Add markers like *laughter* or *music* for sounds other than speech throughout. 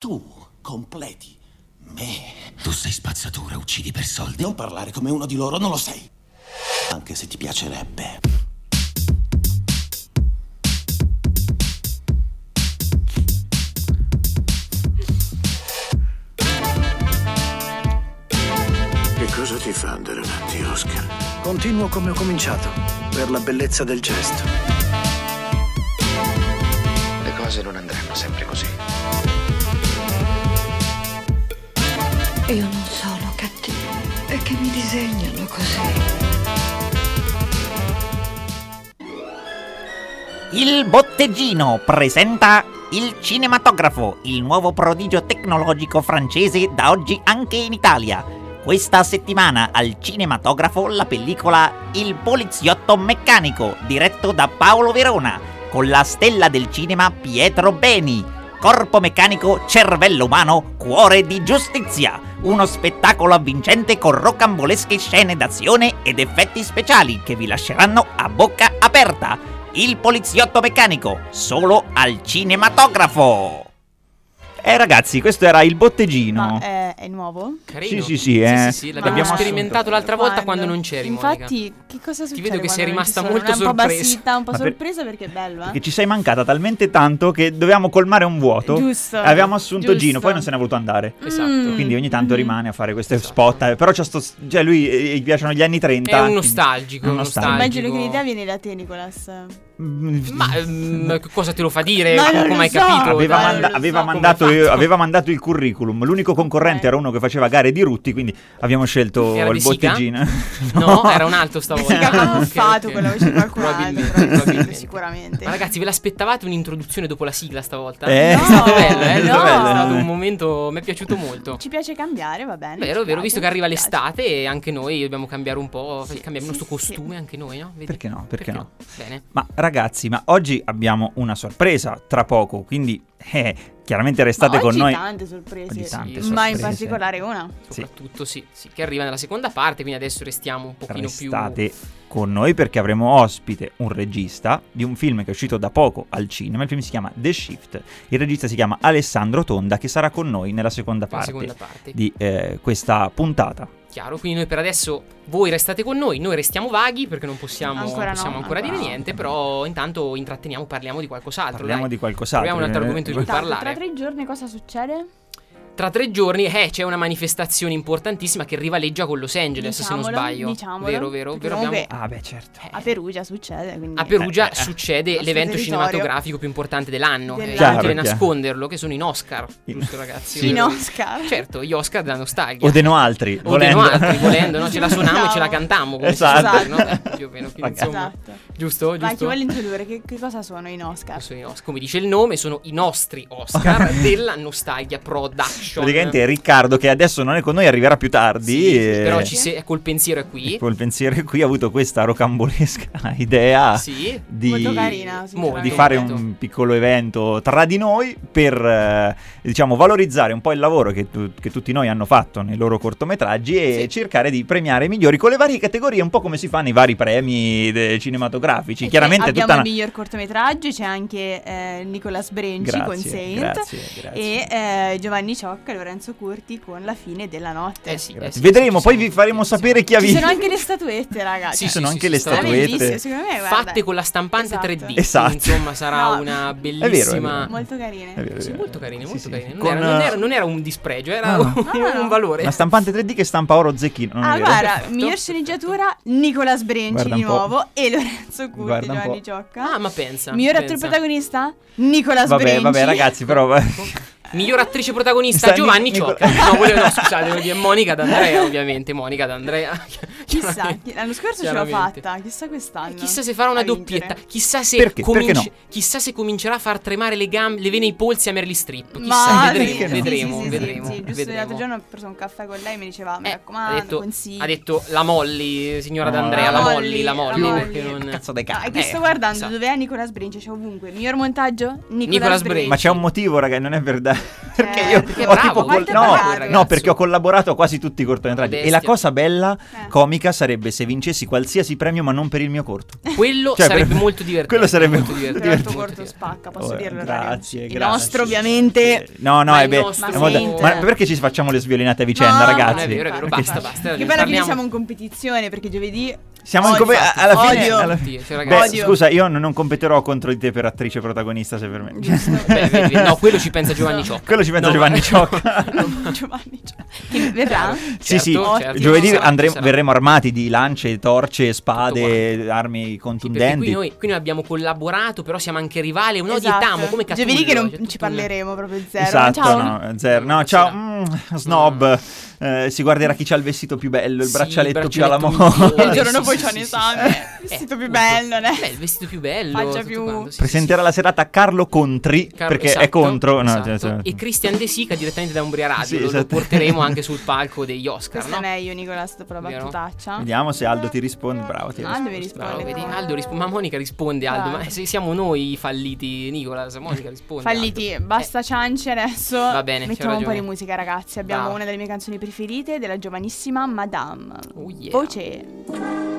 Tu completi me. Tu sei spazzatura, uccidi per soldi. Non parlare come uno di loro, non lo sei. Anche se ti piacerebbe. Che cosa ti fa andare avanti, Oscar? Continuo come ho cominciato, per la bellezza del gesto. Le cose non andranno sempre così. Io non sono cattivo, è che mi disegnano così. Il botteggino presenta il cinematografo, il nuovo prodigio tecnologico francese da oggi anche in Italia. Questa settimana al cinematografo la pellicola Il poliziotto meccanico, diretto da Paolo Verona, con la stella del cinema Pietro Beni. Corpo meccanico, cervello umano, cuore di giustizia. Uno spettacolo avvincente con rocambolesche scene d'azione ed effetti speciali che vi lasceranno a bocca aperta. Il poliziotto meccanico, solo al cinematografo. Eh ragazzi, questo era il botteggino. Ma è, è nuovo? Carino. Sì, sì, sì, eh. sì, sì, l'abbiamo sperimentato l'altra volta quando non c'eri, Monica. Infatti, che cosa succede? vedo che sei rimasta molto È un po' sorpresa. bassita, un po' per- sorpresa perché è bello, eh? Perché ci sei mancata talmente tanto che dovevamo colmare un vuoto. Giusto. Avevamo assunto giusto. Gino, poi non se n'è voluto andare. Esatto. Mm. Quindi ogni tanto Mhm. rimane a fare queste spot. eh, Però c'ha sto. Cioè, lui eh, gli piacciono gli anni 30. È un nostalgico, un nostalgico. Immagino che l'idea viene da te, Nicolas. Mm, Ma mm, *laughs* cosa te lo fa dire? Ma non Come lo hai so. capito? Aveva, manda- aveva so. mandato, aveva mandato il curriculum. L'unico concorrente Ok. era uno che faceva gare di rutti. Quindi abbiamo scelto Era il Sica? botteggino. No, *laughs* era un altro stavolta. Si chiama *laughs* Ok, Muffato, ok. con la voce di qualcun altro, Probabilmente, probabilmente, sicuramente. Ma ragazzi, ve l'aspettavate un'introduzione dopo la sigla stavolta? Eh, è No, *laughs* stato bello, eh? È no. stato bello, è stato un momento. Mi è piaciuto molto. Ci piace cambiare, va bene. Vero, vero, visto che arriva l'estate e anche noi dobbiamo cambiare un po', Sì, cambiare il nostro sì, sì. costume anche noi, no? Vedi? Perché no? Perché no? Bene. Ma ragazzi, ma oggi abbiamo una sorpresa tra poco. Quindi, *laughs* eh, chiaramente restate con noi. tante sorprese, Oggi tante ma in sorprese. particolare una. Sì. Soprattutto sì, sì, che arriva nella seconda parte, quindi adesso restiamo un pochino Restate con noi perché avremo ospite un regista di un film che è uscito da poco al cinema. Il film si chiama The Shift. Il regista si chiama Alessandro Tonda che sarà con noi nella seconda più parte seconda parte. di eh, questa puntata. Chiaro, quindi noi per adesso voi restate con noi, noi restiamo vaghi perché non possiamo Ancora no, possiamo ancora ancora dire no. niente, però intanto intratteniamo, parliamo di qualcos'altro. Parliamo dai. di qualcos'altro. Troviamo un altro argomento di cui parlare. tra tre giorni cosa succede? Tra tre giorni eh, c'è una manifestazione importantissima che rivaleggia con Los Angeles, se non Diciamolo, sbaglio. diciamolo, Vero, vero, vero. Abbiamo... Ah, beh, certo. A Perugia succede, quindi... A Perugia Eh, eh, succede nostro l'evento territorio. cinematografico più importante dell'anno. È inutile Chiaro, nasconderlo, che sono in Oscar. In- Giusto, ragazzi? Sì. In? Oscar. Certo, gli Oscar della nostalgia. O de no altri. O volendo. no altri, volendo, no? Ce la suoniamo e ce la cantammo. Come Esatto. si no? Eh, più o meno, quindi, insomma, Esatto. Giusto? Vai, chi vuole introdurre? Che, che cosa sono i Oscar? Sono i Oscar. Come dice il nome, sono i nostri Oscar *laughs* della Nostalgia Production. Praticamente Riccardo, che adesso non è con noi, arriverà più tardi. Sì, eh, però ci se- col pensiero è qui. Col pensiero qui ha avuto questa rocambolesca *laughs* idea Sì. di, Molto carina, di fare un piccolo evento tra di noi per eh, diciamo valorizzare un po' il lavoro che, tu- che tutti noi hanno fatto nei loro cortometraggi e Sì. cercare di premiare i migliori con le varie categorie, un po' come si fa nei vari premi de- cinematografici. E Chiaramente c'è- tutta abbiamo una... il miglior cortometraggio, c'è anche eh, Nicolas Brenci con Grazie, Saint grazie, grazie. e eh, Giovanni Ciocca e Lorenzo Curti con La fine della notte. Eh sì, eh sì, Vedremo, ci poi vi faremo sapere chi ha Ci vinto. sono anche le statuette, ragazzi. Sì, Ci sono sì, anche sì, le sì, statuette. me, guarda. Fatte con la stampante Esatto. 3D. Esatto. Insomma, sarà No. una È vero, è bellissima. vero. Molto carine. È vero, è Sì, molto carine, Sì, molto sì, carine. sì. Non, Con, era, non eh, era- non era un dispregio, era No, un, No, *laughs* un valore. Una stampante 3D che stampa oro zecchino. non vero? Allora, Perfetto. miglior sceneggiatura Nicolas Brenci Guarda di nuovo e Lorenzo Curti, Guarda Giovanni po'. Ciocca. Ah, ma pensa. miglior attore protagonista Nicolas Vabbè, Brenci. vabbè, ragazzi, però. *laughs* Miglior attrice protagonista Sta- Giovanni Nicola- Ciocca. No, volevo, no, *laughs* scusate, dire Monica D'Andrea, ovviamente. Monica D'Andrea. *laughs* Chissà, l'anno scorso ce l'ho Chiaramente. fatta, chissà quest'anno. Chissà se farà una doppietta. Chissà se, Perché? cominci- Perché no? chissà se comincerà a far tremare le gambe, le vene ai polsi a Meryl Streep. Chissà, Ma vedremo, no? vedremo, sì, sì, sì, vedremo. sì, giusto vedremo. l'altro giorno ho preso un caffè con lei e mi diceva, mi Eh, raccomando, ha detto, consigli. ha detto la Molly, signora No, D'Andrea, la la Molly, la Molly. la Molly. non- Cazzo dei Ah, cani. che Eh, sto guardando, esatto. dove è Nicolas Brenci? C'è ovunque. Miglior montaggio? Nicolas, Nicolas Brenci. Ma c'è un motivo, raga, non è verdad. *laughs* Perché io perché ho bravo, tipo è no, bravo, no, perché ho collaborato a quasi tutti i cortometraggi. E la cosa bella, Eh. comica, sarebbe se vincessi qualsiasi premio ma non per il mio corto. Quello *laughs* Cioè, sarebbe per- molto divertente. quello sarebbe molto divertente. molto corto divertente. spacca, posso Oh, dirlo grazie, Il grazie. nostro ovviamente... No, no, Ma è il be- nostro- è molto- Ma ma perché ci facciamo le sviolinate a vicenda, No, ragazzi? È vero, è vero, basta, basta. Che fine Parliamo- siamo in competizione perché giovedì... Siamo in Odio, come infatti, alla fine odio. alla- Sì, cioè, Beh, ragazzi, Odio. scusa, io non, competerò contro di te per attrice protagonista se per me. Beh, *laughs* no, quello ci pensa Giovanni Ciocca. Quello ci pensa No, Giovanni Ciocca. *laughs* Giovanni, cioè, che verrà? Sì, sì, Certo, certo. giovedì sarà, andremo- verremo armati di lance, torce, spade, armi Sì, contundenti. qui noi, qui noi abbiamo collaborato, però siamo anche rivali. Un Esatto. odietamo come Catullo. Giovedì che non ci parleremo proprio zero. Esatto, Ciao. no, zero. No, ciao, mm, snob. Eh, si guarderà chi c'ha il vestito più bello, il Sì, braccialetto, più alla moda. il giorno Sì, dopo sì, c'è un sì, esame. sì, sì. Vestito Eh, più appunto. bello, né? Beh, il vestito più bello. Faccia più- sì, Presenterà sì. la serata Carlo Contri, Car- perché è esatto, contro. no, esatto. cioè, cioè- E Christian De Sica direttamente da Umbria Radio. Sì, lo- lo esatto. porteremo anche *laughs* sul palco degli Oscar. Questa no? è meglio, Nicolas, dopo la battutaccia. Vediamo se Aldo ti risponde. Bravo, ti Ah, risponde. vedi, Aldo risponde. Ma Monica risponde, Aldo. Bravo. Ma se siamo noi i falliti, Nicolas. Monica *laughs* risponde. Falliti, Aldo. basta ciance adesso. Va bene, Mettiamo un po' di musica, ragazzi. Abbiamo una delle mie canzoni preferite della giovanissima Madame. Oh, yeah. Voce.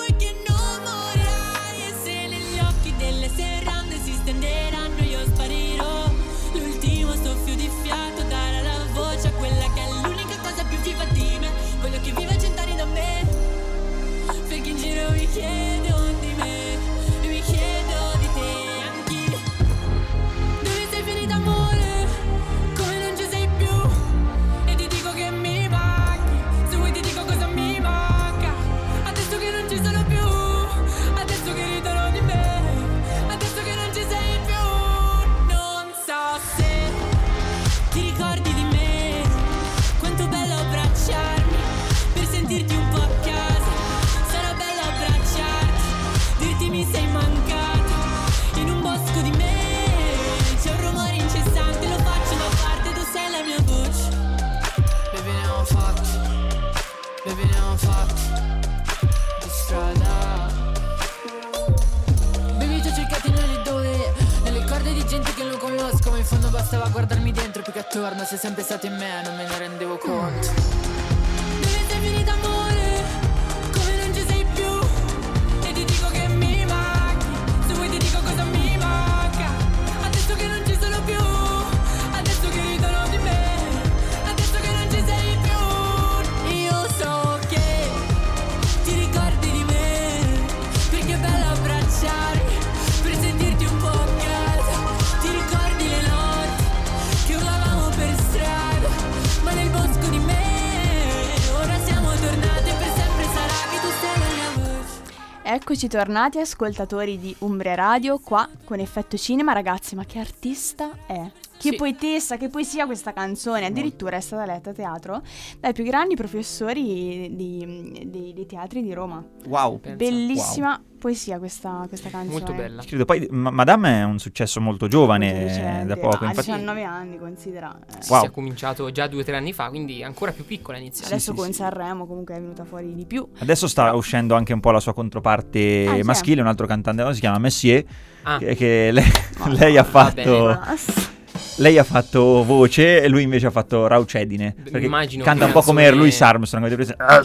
Eccoci tornati ascoltatori di Umbria Radio qua con Effetto Cinema ragazzi ma che artista è? Che Sì. poetessa, che poesia questa canzone. Addirittura è stata letta a teatro dai più grandi professori di, di- di teatri di Roma. Wow. Bellissima poesia questa, questa canzone. Molto bella. Credo. Poi Ma- Madame è un successo molto giovane, Molto recente. da poco. Ha Infatti, 19 anni, considera. Eh, Sì, Wow. sì, ha cominciato già due o tre anni fa, quindi ancora più piccola inizia. Adesso sì, con sì. Sanremo comunque è venuta fuori di più. adesso sta uscendo anche un po' la sua controparte Ah, chi è? maschile, un altro cantante, si chiama Messier, Ah, che, che lei, *laughs* lei ha va bene. fatto... Lei ha fatto voce e lui invece ha fatto raucedine. Perché immagino canta un po' come canzone- Louis Armstrong. avete presente? Ah,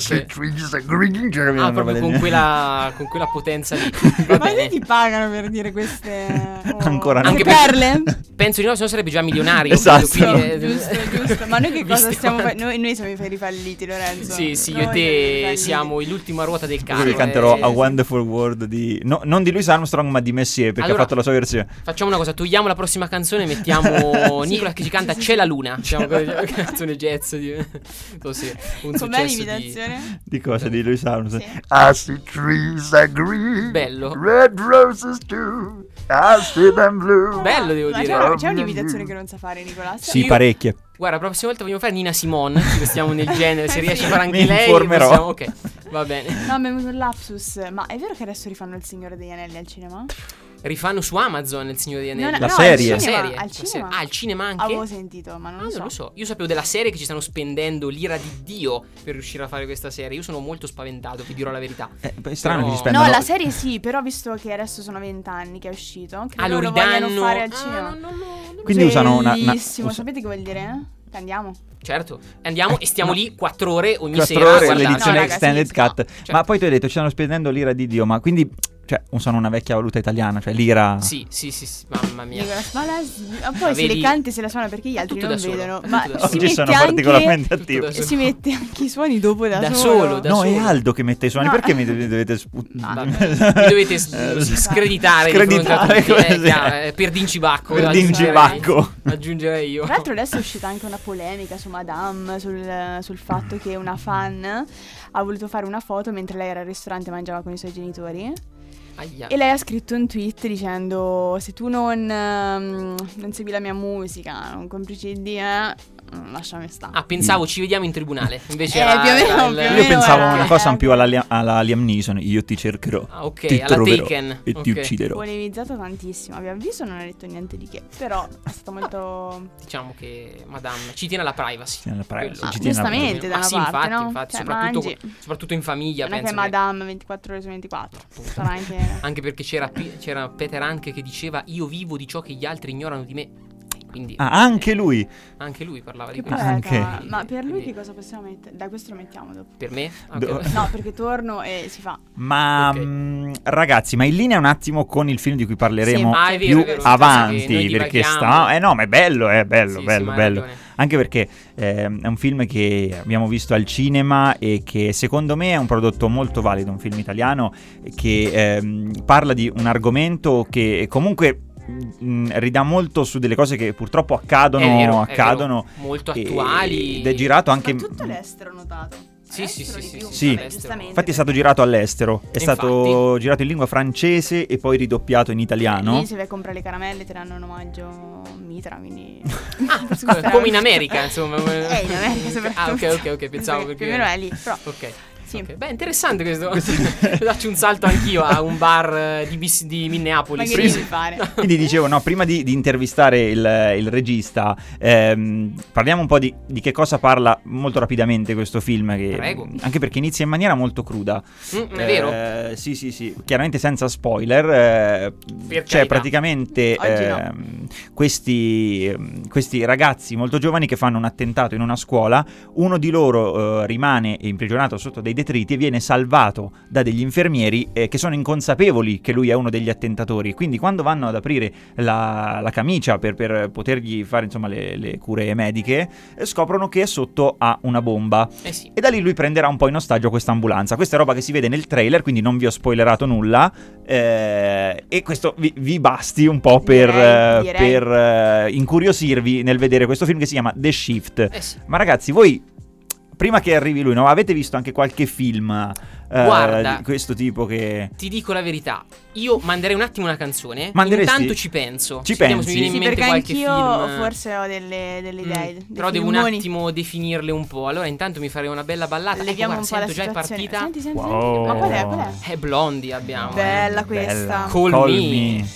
green, cioè, Ah, proprio con quella, con quella potenza lì. *laughs* Ma se ti pagano per dire queste *laughs* oh, Ancora no. Anche Anche per- perle? Penso di no, se no sarebbe già milionario. Esatto. quindi, eh, giusto, *laughs* giusto. Ma noi che cosa stiamo facendo? Noi, noi siamo i ferri falliti, Lorenzo. Sì, sì, io Noi e siamo i ferri te siamo l'ultima ruota del carro. Io vi canterò eh. A Wonderful World di... no, non di Louis Armstrong ma di Messier perché Allora- ha fatto la sua versione. Facciamo una cosa, togliamo la prossima canzone e mettiamo Nicola che ci canta C'è la luna. Diciamo una canzone jazz di so, sì, un Com'è successo di l'imitazione? Di cosa? Di Louis Armstrong? Sì. I see trees are green, bello. red roses too. I see them blue. Bello devo Ma dire. c'è, c'è un'imitazione che non sa fare Nicola? Sì, Io- parecchie. Guarda, la prossima volta vogliamo fare Nina Simone, che stiamo nel *laughs* genere, se Eh riesce sì. a fare anche Mi lei. informerò. possiamo- Ok, va bene. No, mi è venuto un lapsus. Ma è vero che adesso rifanno Il Signore degli Anelli al cinema? Rifanno su Amazon Il Signore degli Anelli. Non- La no, serie. Al cinema, serie. Al La cinema. serie. Ah, al cinema anche? Avevo sentito, ma non Ah, lo so. non lo so. Io sapevo della serie che ci stanno spendendo l'ira di Dio per riuscire a fare questa serie. Io sono molto spaventato, vi dirò la verità. Eh, è strano Però- che ci spendano... No, la serie sì, però visto che adesso sono vent'anni che è uscito, credo Ah, lo ridanno. fare al Ah, cinema. no, no, no, no. Quindi usano una... una Bellissimo, usa- sapete che vuol dire? Che Andiamo. Certo, andiamo e stiamo lì quattro ore ogni 4 sera. a ore guardare. l'edizione No, extended sì, cut. no, certo. Ma poi tu hai detto ci stanno spendendo l'ira di Dio, ma quindi cioè usano una vecchia valuta italiana, cioè l'ira Sì, sì, sì, sì, mamma mia. Ma, la- ma poi Ma se vedi- le canta e se la suona perché gli Ma altri tutto non solo, vedono. Ma solo. Oggi sono particolarmente attivo. solo. e si mette anche i suoni dopo da, Da solo, da No, è solo. Aldo che mette i suoni, No. perché mi dov- dovete spu- Vabbè, mi dovete Eh, screditare, Screditare, eh, eh, per Dincibacco Per aggiungerei- Dincibacco. aggiungerei io Tra l'altro adesso è uscita anche una polemica su Madame, sul, sul fatto che una fan ha voluto fare una foto mentre lei era al ristorante e mangiava con i suoi genitori. Aia. E lei ha scritto un tweet dicendo se tu non, ehm, non segui la mia musica, non compri CD, eh, lasciami stare. Ah, pensavo ci vediamo in tribunale. Invece Eh, era, più o meno, era il- più o Io meno pensavo era- una cosa più alla, Lia- alla Liam Neeson, io ti cercherò, Ah, ok, ti alla troverò Taken. e ti Ok. ucciderò. Polemizzato tantissimo, abbiamo visto non ha detto niente di che, però è stato molto... *laughs* Diciamo che Madame ci tiene alla privacy. Sì, alla privacy, Quello. ci tiene alla giustamente, privacy. da Ah, una sì, parte, infatti, no? infatti, Cioè, soprattutto, mangi. soprattutto in famiglia, Non è che Madame 24 ore su 24, sarà anche... Anche perché c'era, P- c'era Peter anche che diceva io vivo di ciò che gli altri ignorano di me. Quindi Ah, anche lui. anche lui parlava di Che questo. Ah, poeta. anche- Ma per lui Quindi- che cosa possiamo mettere? Dai, questo lo mettiamo dopo. Per me? Do-. *laughs* No, perché torno e si fa. Ma Ok. mh, ragazzi, ma in linea un attimo con il film di cui parleremo Sì, vero, più vero, avanti, sì, perché sta... Eh no, ma è bello, è bello, Sì, sì, bello, hai bello. Anche perché ehm, è un film che abbiamo visto al cinema e che secondo me è un prodotto molto valido, un film italiano che ehm, parla di un argomento che comunque mh, ridà molto su delle cose che purtroppo accadono, È vero, è accadono vero. molto e- attuali. ed è girato anche Soprattutto l'estero, notato. Sì, sì, sì, sì, sì. Infatti è stato girato all'estero, è stato girato in lingua francese e poi ridoppiato in italiano. Lì se vai a comprare le caramelle ti danno un omaggio mitra, quindi... Ah, *laughs* Scusa, come in America, insomma. Eh, in America soprattutto. Ah, ok, ok, ok, pensavo Più o perché... meno è lì, però... Ok. Sì. ok. Beh, interessante questo. *laughs* *laughs* Faccio un salto anch'io a un bar eh, di, Bis- di Minneapolis. devi fare? *laughs* Quindi dicevo, no, prima di, di intervistare il, il regista, ehm, parliamo un po' di, di che cosa parla molto rapidamente questo film. Che, Prego. Anche perché inizia in maniera molto cruda. Mm, è vero? Eh, sì, sì, sì. Chiaramente senza spoiler. eh, c'è carità. praticamente Oggi no. ehm, questi, questi ragazzi molto giovani che fanno un attentato in una scuola. Uno di loro eh, rimane imprigionato sotto dei detriti e viene salvato da degli infermieri eh, che sono inconsapevoli che lui è uno degli attentatori. Quindi quando vanno ad aprire la, la camicia per, per potergli fare insomma, le, le cure mediche, eh, scoprono che sotto a una bomba. Eh sì. E da lì lui prenderà un po' in ostaggio questa ambulanza. Questa è roba che si vede nel trailer, quindi non vi ho spoilerato nulla. eh, e questo vi, vi basti un po' per, Direi, eh, direi. per, eh, incuriosirvi nel vedere questo film che si chiama The Shift. Sì. Ma ragazzi, voi prima che arrivi lui, no, avete visto anche qualche film eh, Guarda. di questo tipo che... Ti dico la verità, io manderei un attimo una canzone. Manderesti? Intanto ci penso. Ci se pensi? mi viene Sì, in mente perché qualche anch'io film. forse ho delle, delle Mm, idee. dei Però devo un attimo definirle un po'. Allora, intanto mi farei una bella ballata. Leviamo ecco, un guarda, po' la sento già è partita. Senti, senti, Wow. senti. Ma qual è? Qual è? È Blondie abbiamo. eh. Bella questa. Call Call me. me.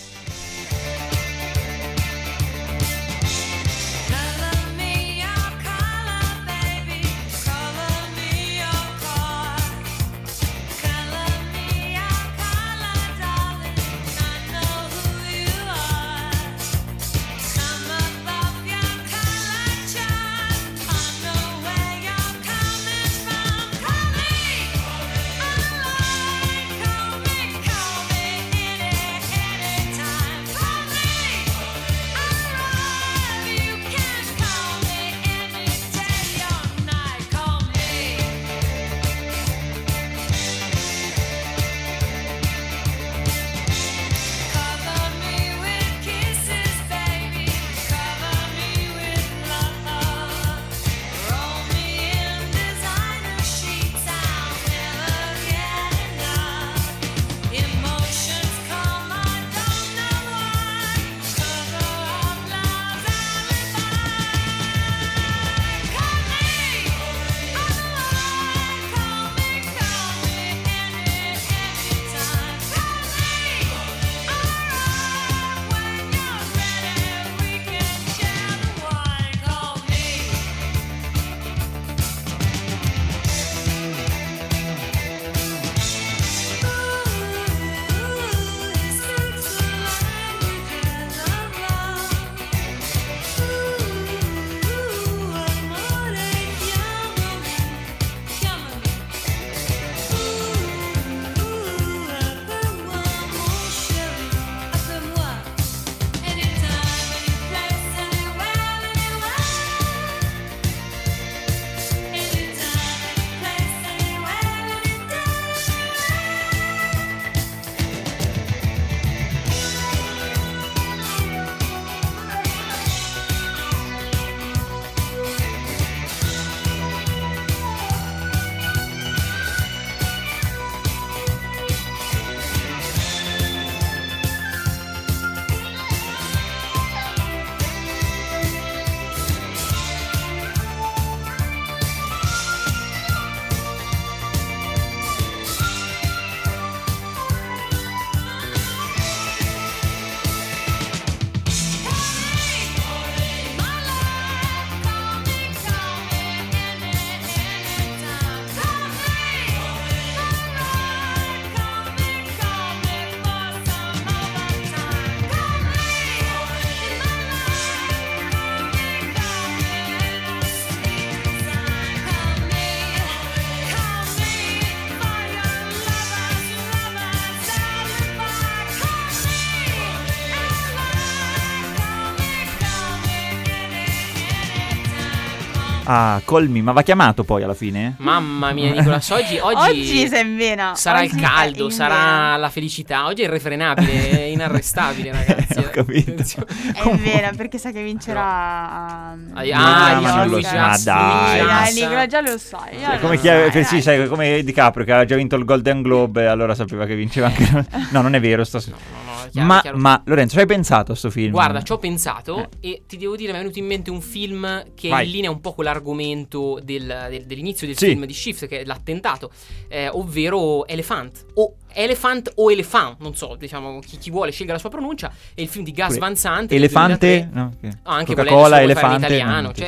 Ah, Colmi, ma va chiamato poi alla fine? Mamma mia, Nicolas, oggi, *laughs* oggi, Oggi sei in vena. sarà il Oggi caldo, è in sarà la felicità. Oggi è irrefrenabile, è *laughs* inarrestabile, *laughs* ragazzi. Ho capito. Vena. È in vena perché sa che vincerà. Ah, Ah, ah, ma non lo lui sa. già- Ma dai. già Dai. Nicola, già lo sai. già lo come, chi sai, ha- sì, dai. sai, come DiCaprio che ha già vinto il Golden Globe e allora sapeva che vinceva anche... No, non è vero. Sto... No, no, no, chiaro, ma, è chiaro. ma, Lorenzo, ci hai pensato a sto film? Guarda, ci ho pensato e ti devo dire, mi è venuto in mente un film che è Vai. in linea un po' con l'argomento del- del- dell'inizio del Sì. film di Shift, che è l'attentato, eh, ovvero Elephant. O Elephant o Elephant, non so, diciamo, chi, chi vuole scelga la sua pronuncia. È il film di Gas Pure- Van Sant. Elefante? 2003. No, ok. Ah, anche Coca-Cola, fare in elefante. italiano, no, sì,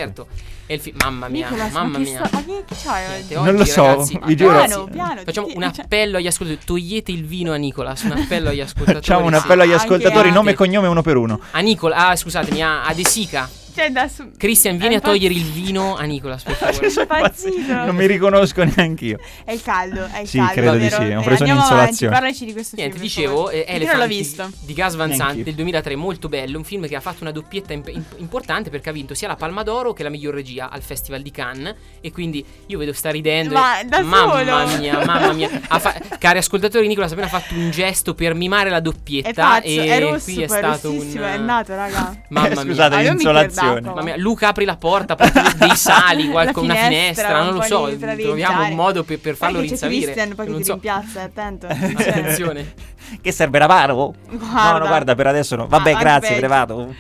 È il fi- mamma mia, Nicolas, mamma ma mia. sto- ma che, c'hai Niente, oggi? Non lo so, ragazzi, vi giuro. Piano, piano. Facciamo ti- un appello agli ascoltatori. Togliete il vino a Nicolas. Un appello agli ascoltatori. Facciamo un appello agli ascoltatori, nome e cognome uno per uno. A Nicola, ah, scusatemi, a, a De Sica. Cioè, da su... Cristian, vieni a togliere il vino a Nicolas, per *laughs* favore. Sono impazzito. Non mi riconosco neanche io. È il caldo, è il Sì, caldo. credo di vero? sì, ho Eh, preso andiamo un'insolazione. avanti, Parlaci di questo Niente, film. per dicevo, favore. eh, non l'ho Elefanti visto. di Gas Van Sant del 2003, molto bello, un film che ha fatto una doppietta imp- imp- importante perché ha vinto sia la Palma d'Oro che la miglior regia al Festival di Cannes e quindi io vedo sta ridendo. Ma e- da mamma solo? mia, mamma mia. *laughs* Ha fa- cari ascoltatori, Nicola ha appena fatto un gesto per mimare la doppietta È pazzo, e è rosso, qui è poi stato rossissimo, un è nato, raga. Mamma Eh, mia. scusate, Ah, mi l'insolazione. Situazione. d'acqua. Mamma mia, Luca apri la porta, porti dei *laughs* sali, qualche, La una finestra, non lo so, troviamo un modo per, per farlo rinsavire. Christian, poi che Non ti so. rimpiazza, attento. *laughs* Attenzione. Che serve Ravaro? No, no, guarda, per adesso no. Vabbè, Ah, grazie, peggio. Brevato.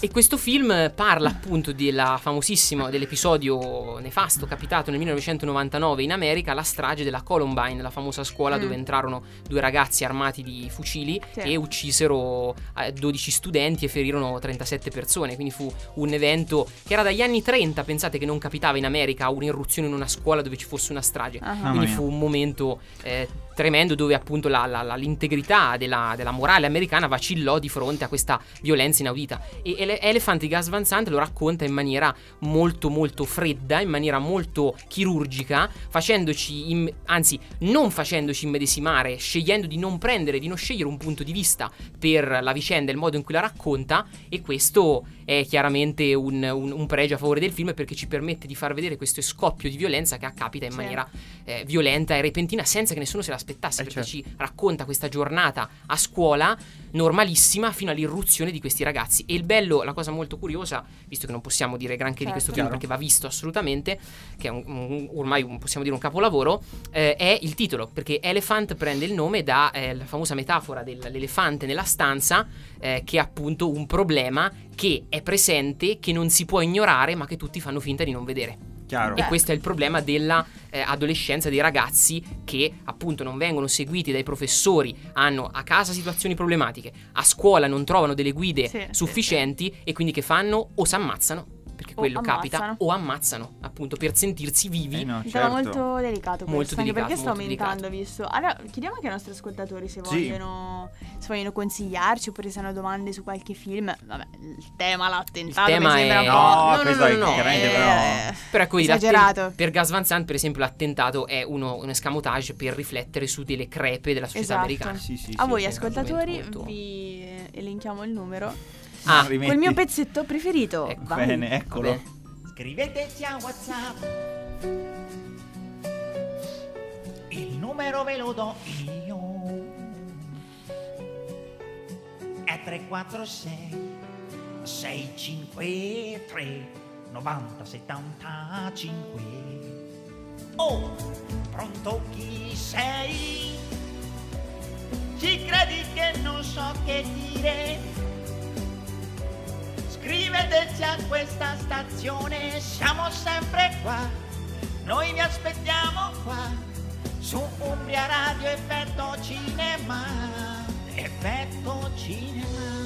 E questo film parla appunto della famosissima, dell'episodio nefasto capitato nel 1999 in America, la strage della Columbine, la famosa scuola Mm. dove entrarono due ragazzi armati di fucili Sì. e uccisero eh, 12 studenti e ferirono 37 persone. Quindi fu un evento che era dagli anni 30, pensate che non capitava in America un'irruzione in una scuola dove ci fosse una strage. Mamma Quindi fu un momento eh, tremendo dove appunto la- la- la- l'integrità della, della morale americana vacillò di fronte a questa violenza inaudita. E Ele- Elephant di Gus Van Sant lo racconta in maniera molto molto fredda, in maniera molto chirurgica, facendoci, im- anzi non facendoci immedesimare, scegliendo di non prendere, di non scegliere un punto di vista per la vicenda e il modo in cui la racconta e questo è chiaramente un, un- un pregio a favore del film perché ci permette di far vedere questo scoppio di violenza che capita in Sì. maniera eh, violenta e repentina senza che nessuno se l'aspettasse Eh, perché certo. ci racconta questa giornata a scuola normalissima fino all'irruzione di questi ragazzi e il bello, la cosa molto curiosa visto che non possiamo dire granché di questo Certo. film perché va visto assolutamente che è un- un- ormai un- possiamo dire un capolavoro eh, è il titolo perché Elephant prende il nome dalla famosa metafora dell'elefante nella stanza eh, che è appunto un problema che è presente che non si può ignorare ma che tutti fanno finta di non vedere Chiaro. e questo è il problema della eh, adolescenza dei ragazzi che appunto non vengono seguiti dai professori, hanno a casa situazioni problematiche, a scuola non trovano delle guide Sì, sì, sufficienti e quindi che fanno o si ammazzano, perché O quello capita, ammazzano. o ammazzano, appunto per sentirsi vivi. Eh no, Un tema certo. molto delicato Molto questo, anche delicato, perché sta molto aumentando, visto. Allora, chiediamo anche ai nostri ascoltatori se Sì. vogliono, se vogliono consigliarci oppure se hanno domande su qualche film. Vabbè, il tema l'attentato Il tema mi sembra è- un po'... No, No, no, questo no, è no, no. chiaramente Eh, però... Però ecco, Esagerato. per Gas Van Sant, per esempio, l'attentato è uno, un escamotage per riflettere su delle crepe della società Esatto. americana. Sì, sì, A sì, voi sì. ascoltatori molto- vi elenchiamo il numero. Ah, Rimetti. Col mio pezzetto preferito. Ecco. Vai. Bene, eccolo. Vabbè. Scriveteci a WhatsApp. Il numero ve lo do io. È 346 653 90 75. Oh, pronto chi sei? Ci credi che non so che dire? Scriveteci a questa stazione, siamo sempre qua. Noi vi aspettiamo qua su Umbria Radio Effetto Cinema. Effetto Cinema.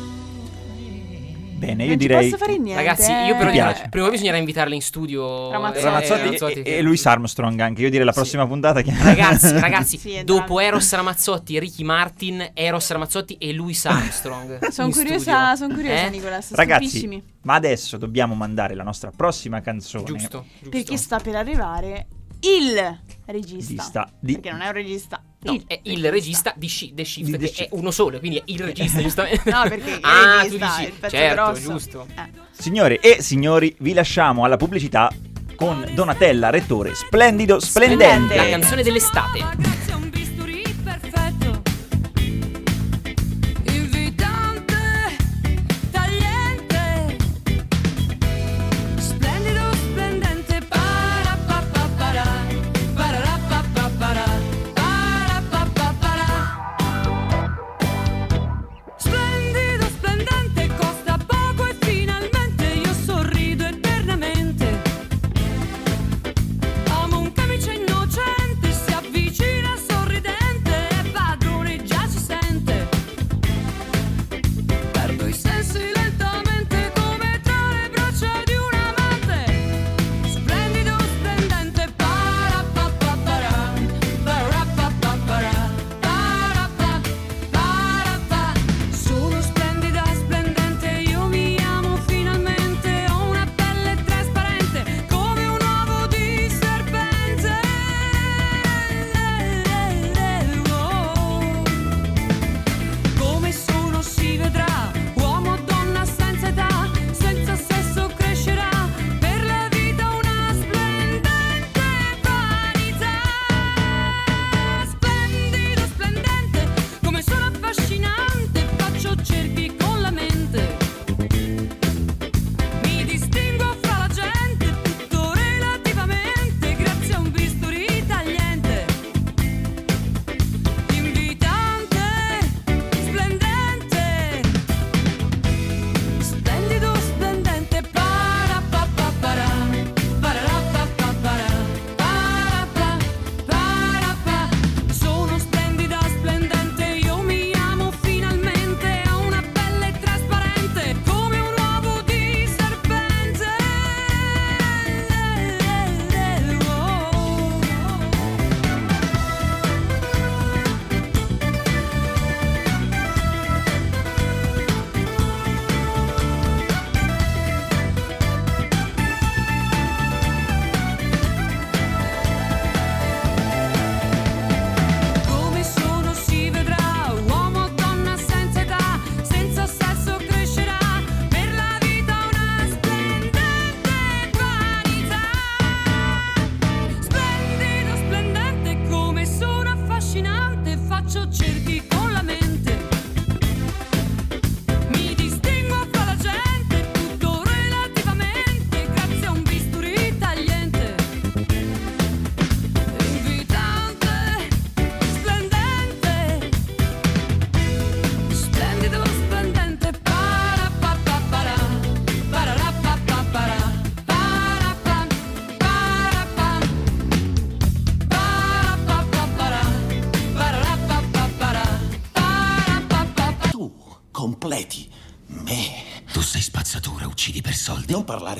Bene, io Non direi... posso fare niente. Ragazzi, io però eh. direi, piace. prima bisognerà invitarla in studio. Ramazzotti. eh, Ramazzotti Ramazzotti e, che- e Louis Armstrong anche. Io direi la Sì. prossima puntata che... Ragazzi, *laughs* ragazzi, Sì, entrambi. dopo Eros Ramazzotti, Ricky Martin, Eros Ramazzotti e Louis Armstrong. *laughs* Sono curiosa, studio. son curiosa Eh? Nicolas. Ragazzi, ma adesso dobbiamo mandare la nostra prossima canzone. Giusto, giusto. Perché sta per arrivare il regista. Di sta- di- Perché non è un regista. No, è il regista di Shi- The Shift, Di The Shift. è uno solo, quindi è il regista, *laughs* giustamente. No, perché il *laughs* ah, regista tu dici, il pezzo certo, grosso. giusto. Eh. Signore e signori, vi lasciamo alla pubblicità con Donatella Rettore, splendido, splendente. La canzone dell'estate.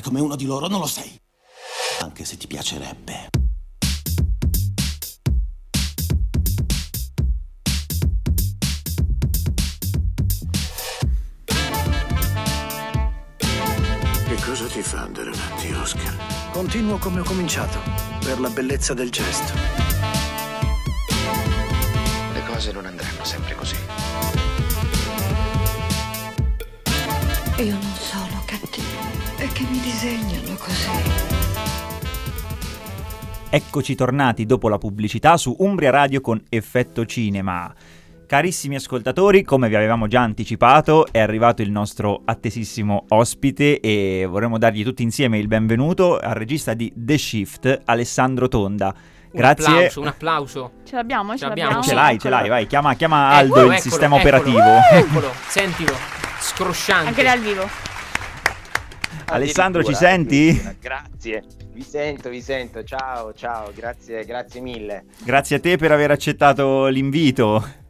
Come uno di loro, non lo sei. Anche se ti piacerebbe. Che cosa ti fa andare avanti, Oscar? Continuo come ho cominciato, per la bellezza del gesto. Eccoci tornati dopo la pubblicità su Umbria Radio con Effetto Cinema. Carissimi ascoltatori, come vi avevamo già anticipato, è arrivato il nostro attesissimo ospite e vorremmo dargli tutti insieme il benvenuto al regista di The Shift, Alessandro Tonda. Grazie. Un applauso, un applauso. Ce l'abbiamo, ce, Ce l'abbiamo. l'abbiamo. Ce l'hai, ce l'hai, vai, chiama, chiama Eccolo, Aldo, il eccolo, sistema eccolo, operativo. Eccolo, sentilo. Scrosciante. Anche dal vivo. Alessandro, ci senti? Grazie, vi sento, vi sento. Ciao, ciao, grazie, grazie mille. Grazie a te per aver accettato l'invito.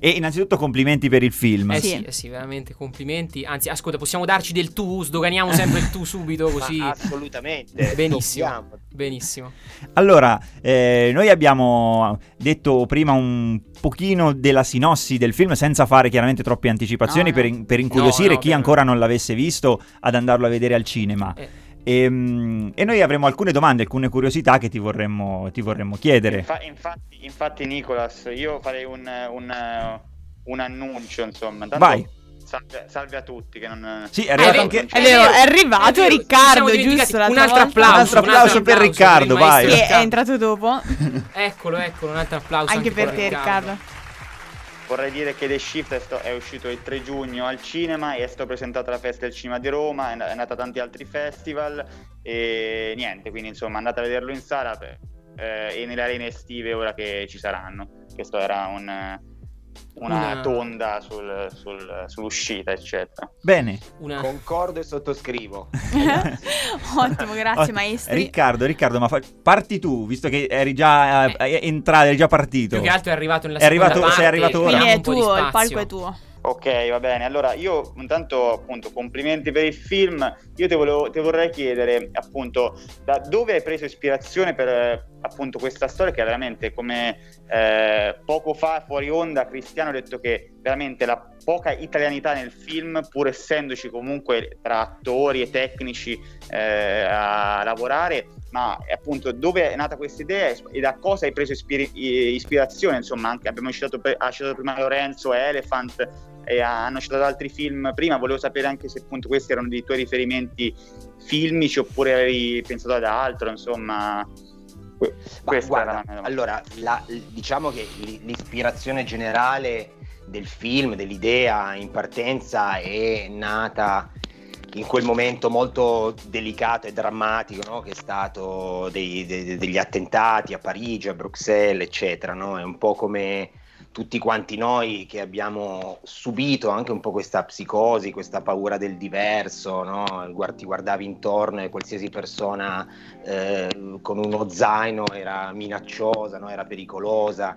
E innanzitutto complimenti per il film. Eh sì. eh sì, veramente complimenti. Anzi, ascolta, possiamo darci del tu? Sdoganiamo sempre il tu *laughs* subito così. Ma assolutamente. Benissimo. dobbiamo. Benissimo. Allora, eh, noi abbiamo detto prima un pochino della sinossi del film senza fare chiaramente troppe anticipazioni No, Per, no. in- per incuriosire No, no, chi per- ancora non l'avesse visto ad andarlo a vedere al cinema. Eh. Ehm, E, noi avremo alcune domande, alcune curiosità che ti vorremmo, ti vorremmo chiedere. Infa- infatti, infatti, Nicolas, io farei un, un, un annuncio, insomma. Tanto Vai. Salve, salve a tutti. Che non... Sì, è arrivato Eh, anche... È vero, è arrivato vero, ci Riccardo, giusto? Un altro applauso. Un altro applauso per Riccardo, il vai. Che è Riccardo. entrato dopo. Eccolo, eccolo, un altro applauso Anche per per te, Riccardo. Vorrei dire che The Shift è, uscito il 3 giugno al cinema e è stato presentato alla Festa del Cinema di Roma, è, andato a tanti altri festival e niente, quindi insomma andate a vederlo in sala eh, e nelle arene estive ora che ci saranno. Questo era un, una Una- tonda sul- sul- sull'uscita, eccetera. Bene. Una... Concordo e sottoscrivo. *laughs* *laughs* Ottimo, grazie maestri. Riccardo, Riccardo, ma fa- parti tu, visto che eri già eh, eh, entrato, eri già partito. Più che altro è arrivato nella È arrivato- seconda sei parte, arrivato ora. Quindi è tuo, il palco è tuo. Ok, va bene. Allora, io intanto appunto complimenti per il film. Io ti, volevo- ti vorrei chiedere appunto da dove hai preso ispirazione per eh, appunto questa storia che veramente come eh, poco fa fuori onda Cristiano ha detto che veramente la poca italianità nel film pur essendoci comunque tra attori e tecnici eh, a lavorare ma appunto dove è nata questa idea? E da cosa hai preso ispiri- i- ispirazione? Insomma anche abbiamo citato, pre- ha citato prima Lorenzo Elephant e hanno citato altri film prima. Volevo sapere anche se appunto questi erano dei tuoi riferimenti filmici oppure avevi pensato ad altro insomma. Que- Ma guarda, era allora, la- diciamo che l'i- l'ispirazione generale del film, dell'idea in partenza è nata in quel momento molto delicato e drammatico no? che è stato dei- de- degli attentati a Parigi, a Bruxelles, eccetera. No? È un po' come tutti quanti noi che abbiamo subito anche un po' questa psicosi, questa paura del diverso, no? Ti guardavi intorno e qualsiasi persona eh, con uno zaino era minacciosa, era pericolosa.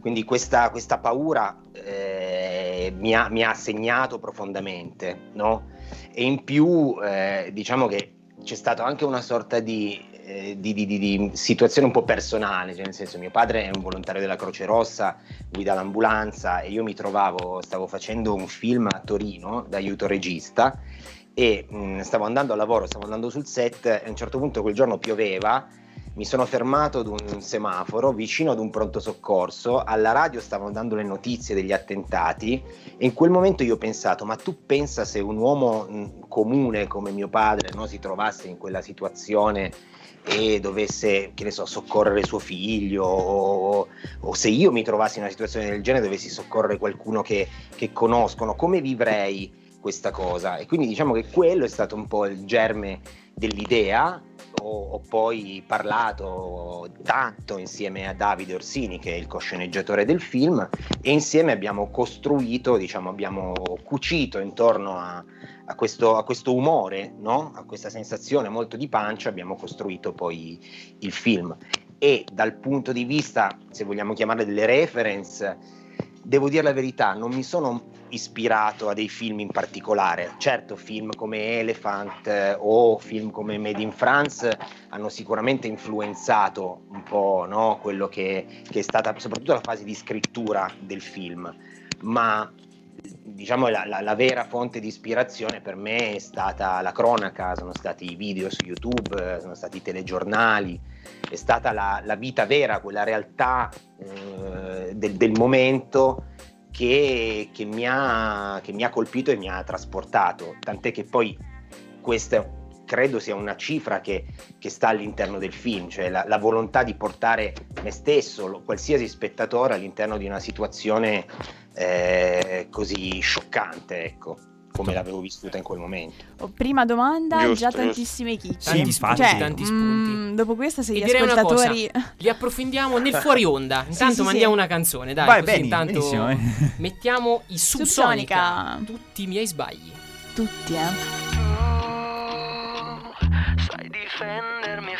Quindi questa, questa paura eh, mi, ha, mi ha segnato profondamente, no? E in più eh, diciamo che c'è stata anche una sorta di, eh, di- di- di- situazione un po' personale, cioè nel senso mio padre è un volontario della Croce Rossa, guida l'ambulanza e io mi trovavo, stavo facendo un film a Torino da aiuto regista e mh, stavo andando al lavoro, stavo andando sul set e a un certo punto quel giorno pioveva, mi sono fermato ad un semaforo vicino ad un pronto soccorso, alla radio stavano dando le notizie degli attentati e in quel momento io ho pensato, ma tu pensa se un uomo mh, comune come mio padre no, si trovasse in quella situazione e dovesse, che ne so, soccorrere suo figlio o, o se io mi trovassi in una situazione del genere dovessi soccorrere qualcuno che, che conoscono, come vivrei questa cosa? E quindi diciamo che quello è stato un po' il germe dell'idea. Ho, ho poi parlato tanto insieme a Davide Orsini, che è il cosceneggiatore del film, e insieme abbiamo costruito, diciamo, abbiamo cucito intorno a, a questo, a questo umore, no? a questa sensazione molto di pancia, abbiamo costruito poi il film. E dal punto di vista, se vogliamo chiamarle delle reference, devo dire la verità, non mi sono ispirato a dei film in particolare. Certo, film come Elephant eh, o film come Made in France hanno sicuramente influenzato un po' no, quello che, che, è stata soprattutto la fase di scrittura del film, ma diciamo la, la, la, vera fonte di ispirazione per me è stata la cronaca, sono stati i video su YouTube, sono stati i telegiornali, è stata la, la vita vera, quella realtà eh, del, del momento che, che, mi ha, che mi ha colpito e mi ha trasportato, tant'è che poi questa credo sia una cifra che, che, sta all'interno del film, cioè la, la, volontà di portare me stesso, lo, qualsiasi spettatore all'interno di una situazione eh, così scioccante, ecco come l'avevo vissuta in quel momento. Oh, prima domanda, Giusto, già giusto. tantissime chicche. Sì. Cioè, tanti mm, spunti. dopo questa, se E gli direi una ascoltatori. cosa, li approfondiamo nel fuori onda. *laughs* Intanto sì, mandiamo sì. una canzone, dai, Vai, così bene, intanto eh. *laughs* mettiamo i Subsonica. Subsonica. Tutti i miei sbagli. Tutti, eh. Sai difendermi e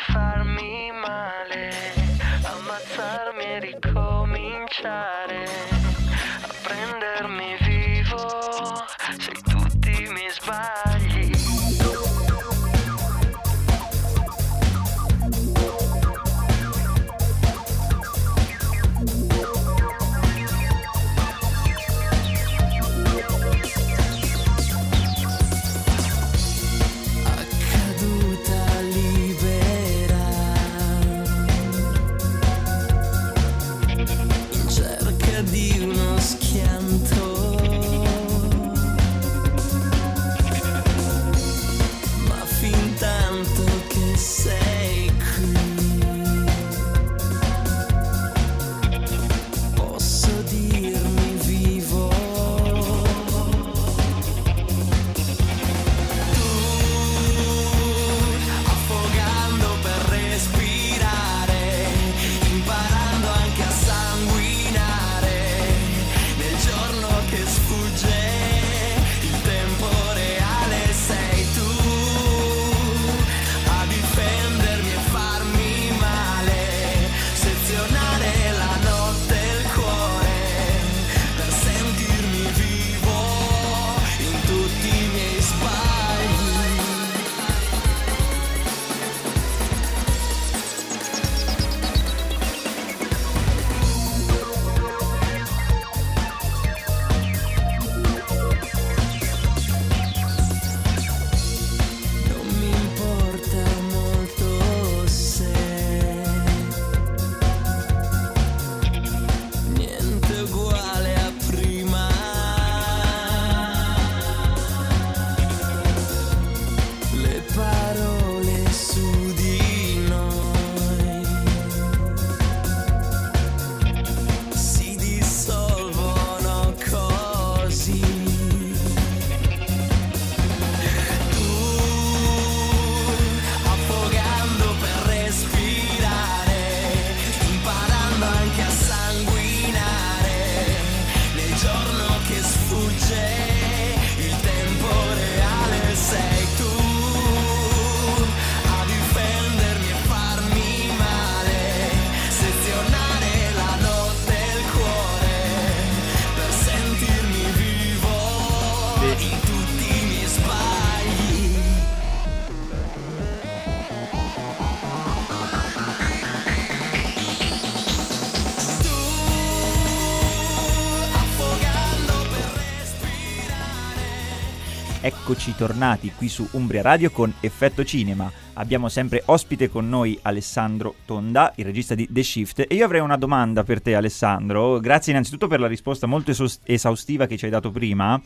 Eccoci tornati qui su Umbria Radio con Effetto Cinema. Abbiamo sempre ospite con noi Alessandro Tonda, il regista di The Shift. E io avrei una domanda per te, Alessandro. Grazie innanzitutto per la risposta molto esaus- esaustiva che ci hai dato prima.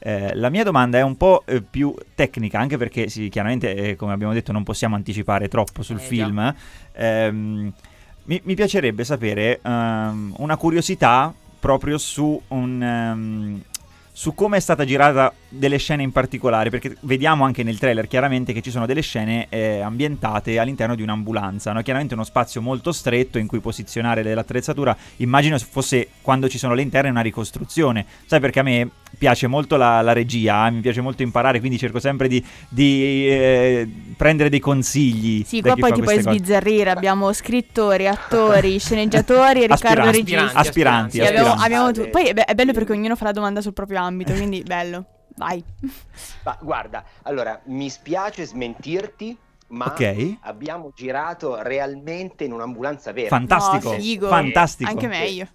Eh, la mia domanda è un po' eh, più tecnica, anche perché sì, chiaramente, eh, come abbiamo detto, non possiamo anticipare troppo sul Eh, film. Ehm, mi, mi piacerebbe sapere ehm, una curiosità proprio su un... ehm, su come è stata girata delle scene in particolare, perché vediamo anche nel trailer chiaramente che ci sono delle scene eh, ambientate all'interno di un'ambulanza, no? chiaramente uno spazio molto stretto in cui posizionare dell'attrezzatura, immagino fosse quando ci sono le interne una ricostruzione, sai perché a me piace molto la, la regia, eh, mi piace molto imparare, quindi cerco sempre di, di, eh, prendere dei consigli. Sì, qua poi ti puoi cose. sbizzarrire. Abbiamo scrittori, attori, sceneggiatori e Riccardo Aspiranti, Regista. aspiranti, Sì, abbiamo- aspiranti. abbiamo tu- Poi è, be- è bello perché ognuno fa la domanda sul proprio ambito, quindi bello. Vai. Ma guarda, allora mi spiace smentirti, ma Ok. abbiamo girato realmente in un'ambulanza vera. Fantastico, No, figo. fantastico. Anche meglio.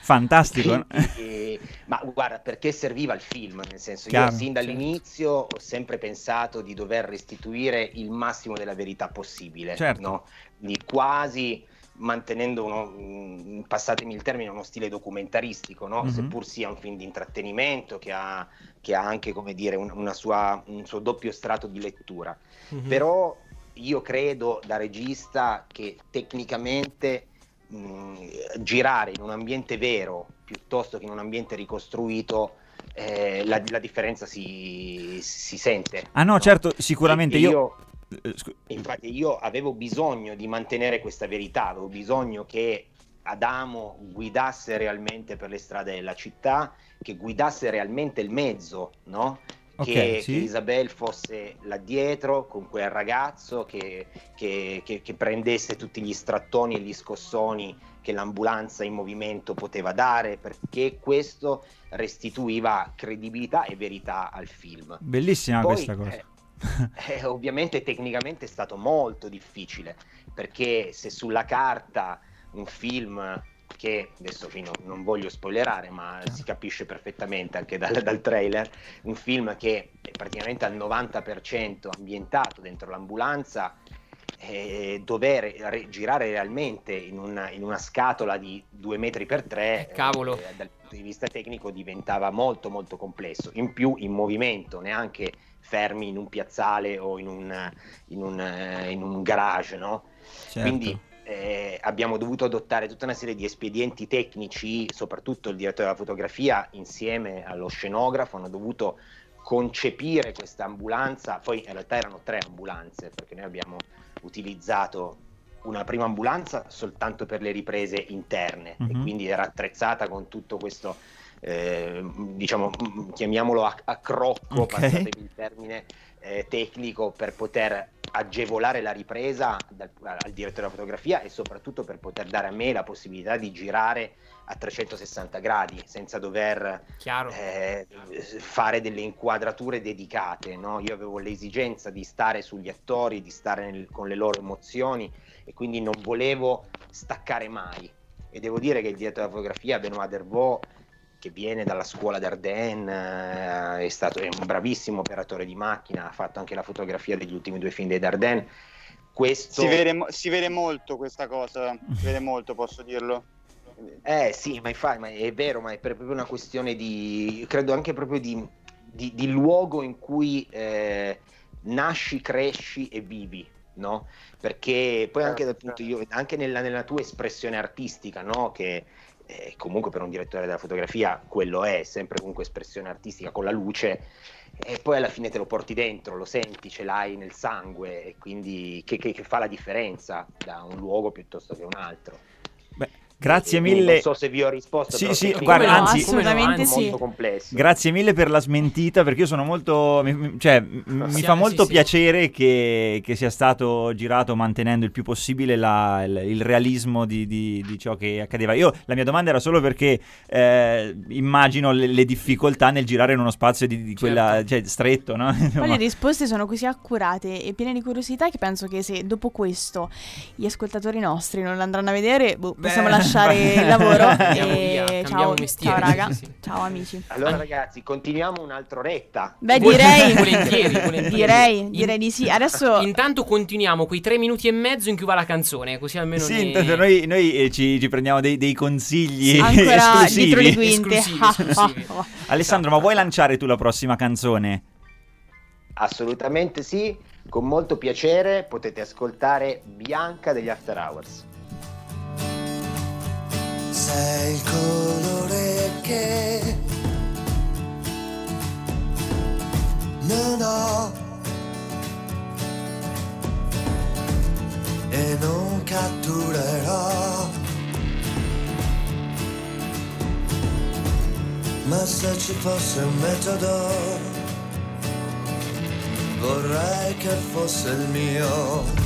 Fantastico. Ma guarda, perché serviva il film? Nel senso, Chiaro, io sin dall'inizio ho sempre pensato di dover restituire il massimo della verità possibile, Certo. no? Quindi quasi mantenendo uno, mh, passatemi il termine, uno stile documentaristico, no? Mhm. seppur sia un film di intrattenimento che ha, che ha anche, come dire, un, una sua- un suo doppio strato di lettura. Mhm. Però io credo da regista che tecnicamente mh, girare in un ambiente vero piuttosto che in un ambiente ricostruito eh, la, la differenza si, si sente. Ah no, certo, sicuramente E io... eh, Infatti io avevo bisogno di mantenere questa verità, avevo bisogno che Adamo guidasse realmente per le strade della città, che guidasse realmente il mezzo, no? Che, sì. che Isabel fosse là dietro con quel ragazzo, che, che- che- che prendesse tutti gli strattoni e gli scossoni che l'ambulanza in movimento poteva dare, perché questo restituiva credibilità e verità al film. Bellissima Poi, questa cosa. eh, *laughs* eh, ovviamente tecnicamente è stato molto difficile perché se sulla carta un film che adesso fino, non voglio spoilerare ma si capisce perfettamente anche dal, dal trailer un film che è praticamente al 90% ambientato dentro l'ambulanza eh, dover re- girare realmente in una, in una scatola di due metri per tre Eh, cavolo. eh, dal punto di vista tecnico diventava molto molto complesso in più in movimento neanche fermi in un piazzale o in un, in un, eh, in un garage no? Certo. quindi eh, abbiamo dovuto adottare tutta una serie di espedienti tecnici, soprattutto il direttore della fotografia insieme allo scenografo hanno dovuto concepire questa ambulanza, poi in realtà erano tre ambulanze perché noi abbiamo utilizzato una prima ambulanza soltanto per le riprese interne e Mhm. quindi era attrezzata con tutto questo, eh, diciamo, mm, chiamiamolo a, a crocco, Ok. passatemi il termine eh, tecnico, per poter agevolare la ripresa dal- al direttore della fotografia e soprattutto per poter dare a me la possibilità di girare a 360 gradi senza dover Chiaro. eh, fare delle inquadrature dedicate. no? Io avevo l'esigenza di stare sugli attori, di stare nel- con le loro emozioni e quindi non volevo staccare mai. E devo dire che il direttore della fotografia, Benoît Dervaux, che viene dalla scuola d'Ardennes, eh, è stato è un bravissimo operatore di macchina, ha fatto anche la fotografia degli ultimi due film dei Dardennes. Questo... Si vede, si vede molto questa cosa, si vede molto, posso dirlo. Eh sì, ma infatti ma è vero, ma è proprio una questione di, credo anche proprio di, di- di luogo in cui eh, nasci, cresci e vivi, no? Perché poi anche, dal punto io- anche nella, nella tua espressione artistica, no? Che eh, comunque per un direttore della fotografia quello è, sempre comunque espressione artistica con la luce, e poi alla fine te lo porti dentro, lo senti, ce l'hai nel sangue, e quindi che, che- che fa la differenza da un luogo piuttosto che un altro. Grazie quindi mille. Non so se vi ho risposto. Sì, sì, guarda, è anzi- molto- Assolutamente sì. Grazie mille per la smentita perché io sono molto, cioè, m- mi Sì, fa sì, molto sì. piacere che, che sia stato girato mantenendo il più possibile la- il, il realismo di, di- di ciò che accadeva. Io la mia domanda era solo perché eh, immagino le, le difficoltà nel girare in uno spazio di, di quella, Certo. cioè, stretto, no? *laughs* Poi le risposte sono così accurate e piene di curiosità che penso che se dopo questo gli ascoltatori nostri non l'andranno a vedere, boh, possiamo lasciare il lavoro. Andiamo e via, ciao, cambiamo mestiere, ciao raga, sì, sì. ciao amici. Allora ragazzi, continuiamo un'altra oretta. Beh, direi, *laughs* volentieri, volentieri. direi, direi di sì. Adesso Intanto continuiamo quei tre minuti e mezzo in cui va la canzone, così almeno Sì, ne- intanto noi, noi, eh, ci, ci prendiamo dei, dei consigli ancora *laughs* dietro le esclusivi. quinte. Esclusivi. *laughs* Alessandro, ma vuoi lanciare tu la prossima canzone? Assolutamente sì, con molto piacere potete ascoltare Bianca degli After Hours sei il colore che non ho e non catturerò. Ma se ci fosse un metodo, vorrei che fosse il mio.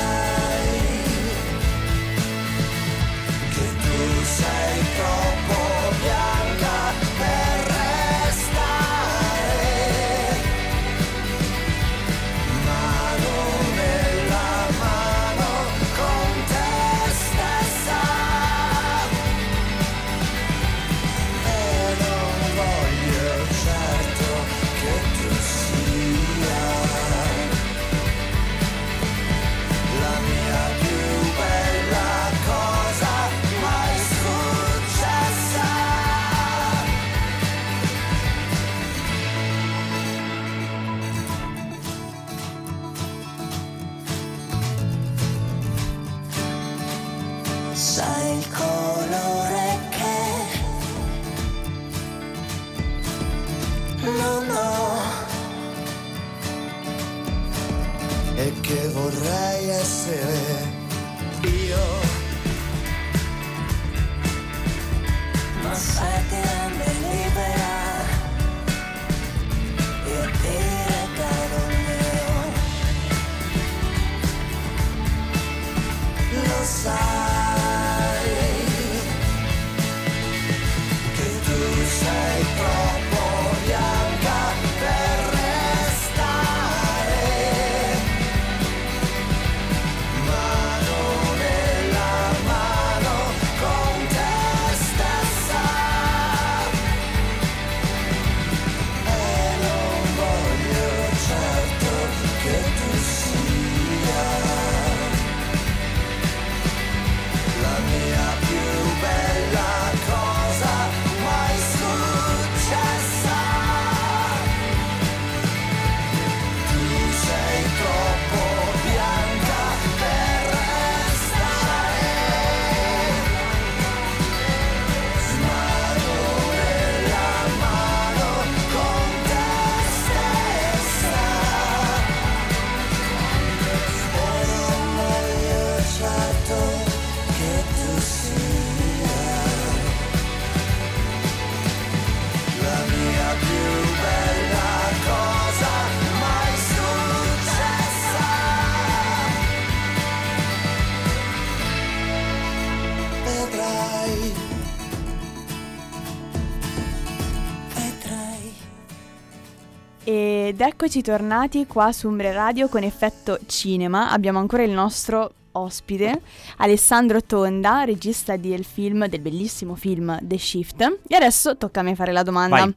eccoci tornati qua su Umbre Radio con effetto cinema. Abbiamo ancora il nostro ospite, Alessandro Tonda, regista del film, del bellissimo film The Shift. E adesso tocca a me fare la domanda. Vai.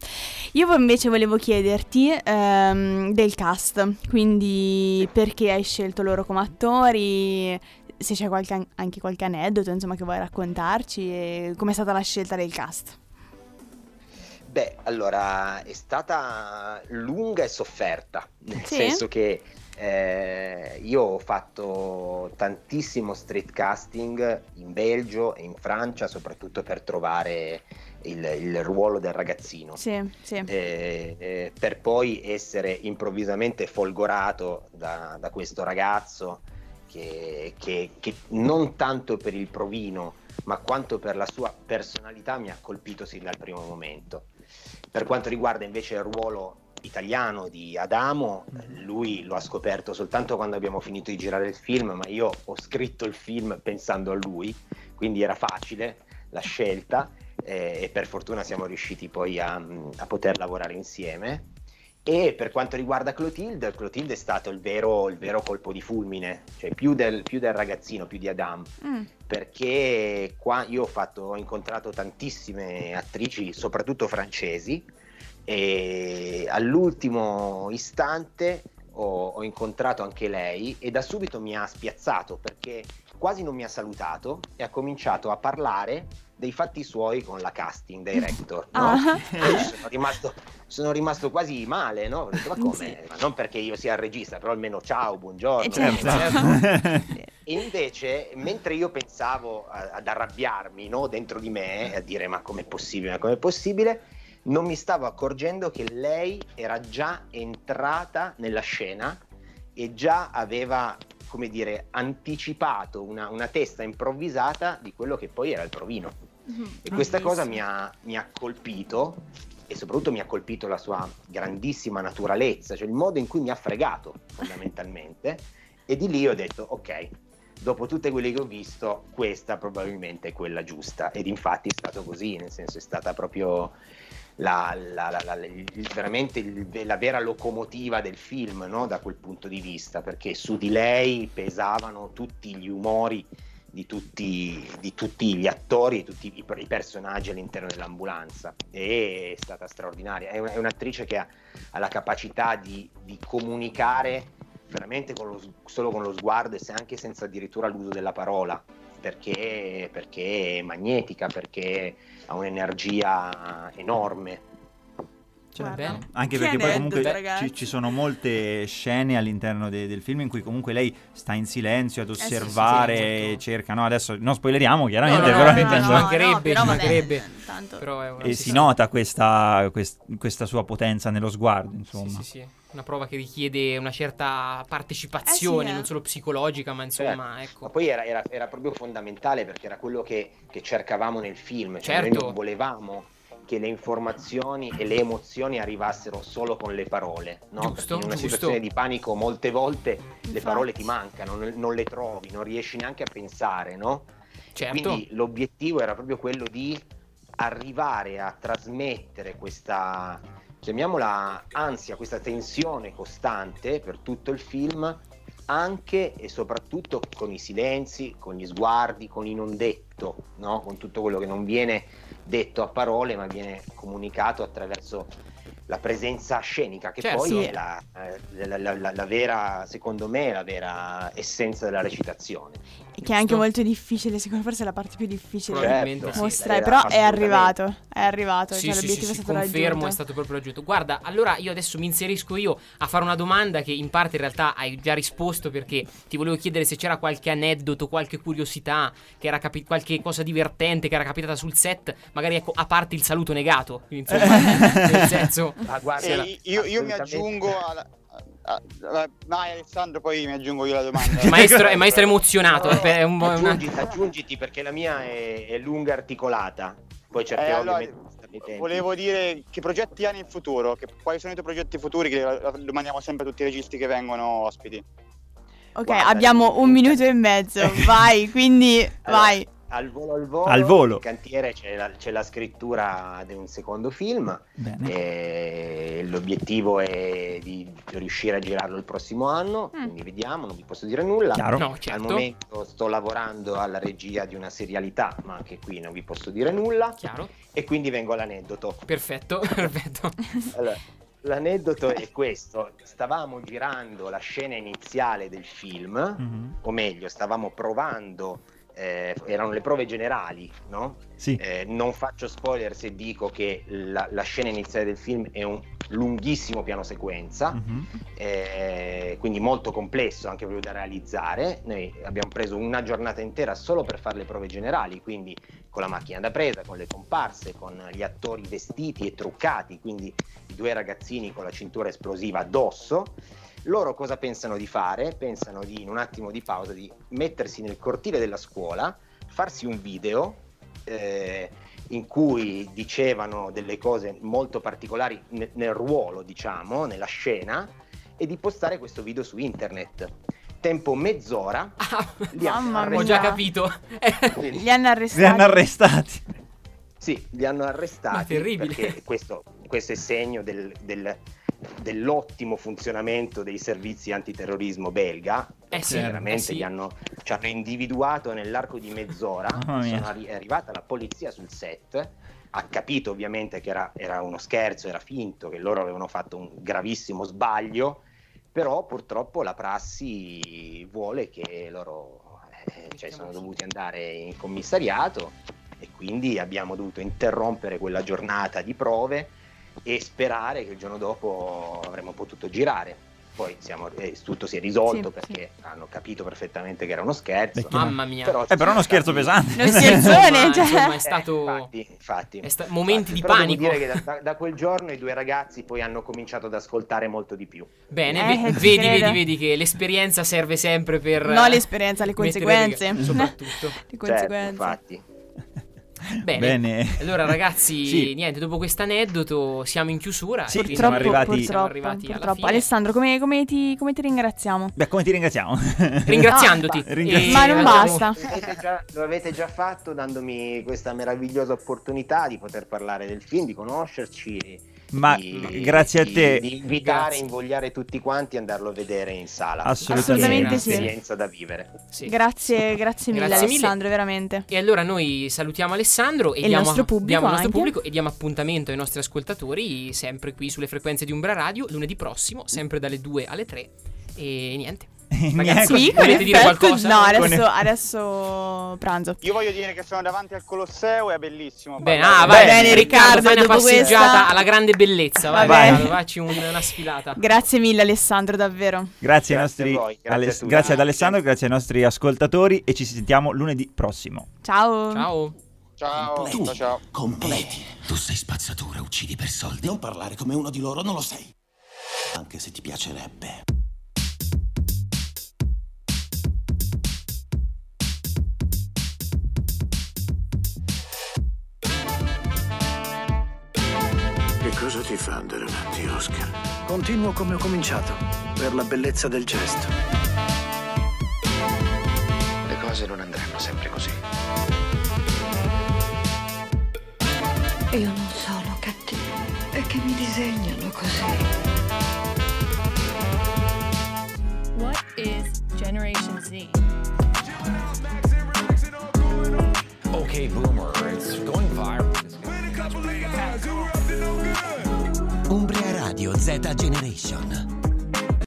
Io invece volevo chiederti ehm, del cast, quindi perché hai scelto loro come attori, se c'è qualche- anche qualche aneddoto insomma, che vuoi raccontarci e com'è stata la scelta del cast. Beh, allora è stata lunga e sofferta, nel Sì? senso che eh, io ho fatto tantissimo street casting in Belgio e in Francia, soprattutto per trovare il, il ruolo del ragazzino. Sì, sì. Eh, eh, per poi essere improvvisamente folgorato da, da questo ragazzo che, che- che non tanto per il provino ma quanto per la sua personalità mi ha colpito sin dal primo momento. Per quanto riguarda invece il ruolo italiano di Adamo, lui lo ha scoperto soltanto quando abbiamo finito di girare il film, ma io ho scritto il film pensando a lui, quindi era facile la scelta eh, e per fortuna siamo riusciti poi a, a poter lavorare insieme. E per quanto riguarda Clotilde, Clotilde è stato il vero, il vero colpo di fulmine, cioè più del, più del ragazzino, più di Adam, Mm. perché qua io ho, fatto, ho incontrato tantissime attrici, soprattutto francesi, e all'ultimo istante ho, ho incontrato anche lei e da subito mi ha spiazzato perché quasi non mi ha salutato e ha cominciato a parlare dei fatti suoi con la casting director. No? Ah. *laughs* E sono, rimasto, sono rimasto quasi male, no? Detto, ma come? Sì. Ma non perché io sia il regista, però almeno ciao, buongiorno. Eh, certo. *laughs* E invece, mentre io pensavo ad arrabbiarmi no, dentro di me a dire ma com'è possibile, ma com'è possibile, non mi stavo accorgendo che lei era già entrata nella scena e già aveva, come dire, anticipato una, una testa improvvisata di quello che poi era il provino. E questa cosa mi ha, mi ha colpito e soprattutto mi ha colpito la sua grandissima naturalezza, cioè il modo in cui mi ha fregato fondamentalmente. *laughs* E di lì ho detto, ok, dopo tutte quelle che ho visto, questa probabilmente è quella giusta. Ed infatti è stato così, nel senso è stata proprio la, la- la- la- il- veramente il- la vera locomotiva del film no? da quel punto di vista, perché su di lei pesavano tutti gli umori di tutti, di tutti gli attori e tutti i, i personaggi all'interno dell'ambulanza. E è stata straordinaria. È, un- è un'attrice che ha, ha la capacità di, di comunicare veramente con lo solo con lo sguardo e se- anche senza addirittura l'uso della parola. Perché, perché è magnetica, perché ha un'energia enorme. Certo. Anche Che perché poi comunque ci, ci sono molte scene all'interno de- del film in cui comunque lei sta in silenzio ad Eh, sì, osservare, sì, sì, cerca, no? Adesso non spoileriamo chiaramente, No, no, però no, no, mancherebbe, però vabbè, mancherebbe. tanto- Però e si nota questa, quest- questa sua potenza nello sguardo, insomma. Sì, sì, sì. Una prova che richiede una certa partecipazione, Eh sì, eh. non solo psicologica, ma insomma, Certo. ecco. Ma poi era, era- era proprio fondamentale perché era quello che, che cercavamo nel film. Cioè Certo. Noi non volevamo che le informazioni e le emozioni arrivassero solo con le parole. No? Giusto, Perché in una giusto. situazione di panico molte volte le Infatti. parole ti mancano, non, non le trovi, non riesci neanche a pensare, no? Certo. Quindi l'obiettivo era proprio quello di arrivare a trasmettere questa, chiamiamola ansia, questa tensione costante per tutto il film, anche e soprattutto con i silenzi, con gli sguardi, con il non detto, no? con tutto quello che non viene detto a parole ma viene comunicato attraverso la presenza scenica che Certo. poi Sì. è la, eh, la- la- la- la vera, secondo me, la vera essenza della recitazione. Che è anche molto difficile, secondo me forse è la parte più difficile da Certo. sì. mostrare, era però è arrivato, è arrivato, Sì, cioè sì, l'obiettivo sì, è sì, stato confermo, raggiunto. è stato proprio raggiunto. Guarda, allora io adesso mi inserisco io a fare una domanda che in parte in realtà hai già risposto perché ti volevo chiedere se c'era qualche aneddoto, qualche curiosità, che era capi- qualche cosa divertente che era capitata sul set, magari ecco, a parte il saluto negato, quindi insomma, *laughs* nel senso... Ah, guarda, E io, io mi aggiungo alla... vai Alessandro, poi mi aggiungo io la domanda. Maestro, *laughs* il maestro è emozionato, No, è un- aggiungiti, aggiungiti perché la mia è, è lunga articolata. Poi Eh, cercherò allora, di. Volevo dire che progetti hai in futuro, che, quali sono i tuoi progetti futuri, che lo domandiamo sempre a tutti i registi che vengono ospiti. Ok, Guarda, abbiamo un minuto e mezzo, vai, quindi *laughs* Allora, vai. Al volo al volo, Al volo. in cantiere c'è la, c'è la scrittura di un secondo film. Bene. e l'obiettivo è di riuscire a girarlo il prossimo anno. Mm. Quindi vediamo, non vi posso dire nulla. No, Al certo. momento sto lavorando alla regia di una serialità, ma anche qui non vi posso dire nulla. Chiaro, E quindi vengo all'aneddoto. perfetto, *laughs* perfetto. Allora, l'aneddoto è questo: stavamo girando la scena iniziale del film, Mhm. o meglio, stavamo provando. Eh, erano le prove generali, no? Sì. Eh, non faccio spoiler se dico che la, la scena iniziale del film è un lunghissimo piano sequenza, Mhm. eh, quindi molto complesso anche proprio da realizzare. Noi abbiamo preso una giornata intera solo per fare le prove generali, quindi con la macchina da presa, con le comparse, con gli attori vestiti e truccati, quindi i due ragazzini con la cintura esplosiva addosso. Loro cosa pensano di fare? Pensano di, in un attimo di pausa, di mettersi nel cortile della scuola, farsi un video eh, in cui dicevano delle cose molto particolari ne- nel ruolo, diciamo, nella scena, e di postare questo video su internet. Tempo mezz'ora, *laughs* Ah, li hanno Mamma mia. ho già arrestati. capito. Li hanno arrestati. Li hanno arrestati. Sì, li hanno arrestati Ma terribile. perché questo, questo è segno del- del- dell'ottimo funzionamento dei servizi antiterrorismo belga. Eh sì, veramente eh sì. li hanno, ci hanno individuato nell'arco di mezz'ora. *laughs* Sono arri- è arrivata la polizia sul set, ha capito ovviamente che era, era uno scherzo, era finto, che loro avevano fatto un gravissimo sbaglio, però purtroppo la prassi vuole che loro eh, cioè sono dovuti andare in commissariato e quindi abbiamo dovuto interrompere quella giornata di prove e sperare che il giorno dopo avremmo potuto girare. Poi siamo- eh, tutto si è risolto Sì, perché hanno capito perfettamente che era uno scherzo. No. Mamma mia. Però Eh, però uno scherzo stati- pesante. Uno *laughs* scherzone, Insomma, cioè. insomma, è Eh, stato infatti, infatti. è sta- momenti di Però devo panico. dire che da, da- quel giorno i due ragazzi poi hanno cominciato ad ascoltare molto di più. Bene, Eh, vedi, vedi, vedi che l'esperienza serve sempre per No, eh, l'esperienza, le conseguenze. soprattutto. *laughs* Le Certo, conseguenze. infatti. Bene. Bene. Allora ragazzi, Sì. niente, dopo questo aneddoto siamo in chiusura. Sì, quindi siamo Purtroppo, arrivati- siamo purtroppo, arrivati alla purtroppo. fine. Alessandro, come, come ti, come ti ringraziamo? Beh, come ti ringraziamo? *laughs* Ringraziandoti. No, ringrazi- E Ma non basta. Lo avete, già, lo avete già fatto dandomi questa meravigliosa opportunità di poter parlare del film, di conoscerci. Ma di- grazie a te. Di invitare, Grazie. invogliare tutti quanti ad andarlo a vedere in sala. Assolutamente È sì. un'esperienza da vivere. Sì. Grazie, grazie mille Grazie mille. Alessandro, veramente. E allora noi salutiamo Alessandro e, E il diamo, nostro pubblico diamo il nostro pubblico e diamo appuntamento ai nostri ascoltatori sempre qui sulle frequenze di Umbra Radio lunedì prossimo, sempre dalle 2 alle 3. E niente. Ragazzi, Sì, con volete dire qualcosa? No, adesso, adesso pranzo. Io voglio dire che sono davanti al Colosseo, è bellissimo. Bene, ah, vai, Bene, Riccardo, Riccardo, fai una dopo passeggiata questa- alla grande bellezza. Vai, Va bene. vai, facci un- una sfilata. Grazie mille Alessandro, davvero. Grazie, ai Grazie nostri, a voi, grazie alle- a grazie ad Alessandro, grazie ai nostri ascoltatori e ci sentiamo lunedì prossimo. Ciao. Ciao. Ciao, Tu, ciao, ciao. completi. Tu sei spazzatura, uccidi per soldi. Non parlare come uno di loro, non lo sei. Anche se ti piacerebbe. Cosa ti fa andare avanti, Oscar? Continuo come ho cominciato, per la bellezza del gesto. Le cose non andranno sempre così. Io non sono cattivo. È che mi disegnano così. What is Generation Z? Okay, boomer, it's going Z Generation.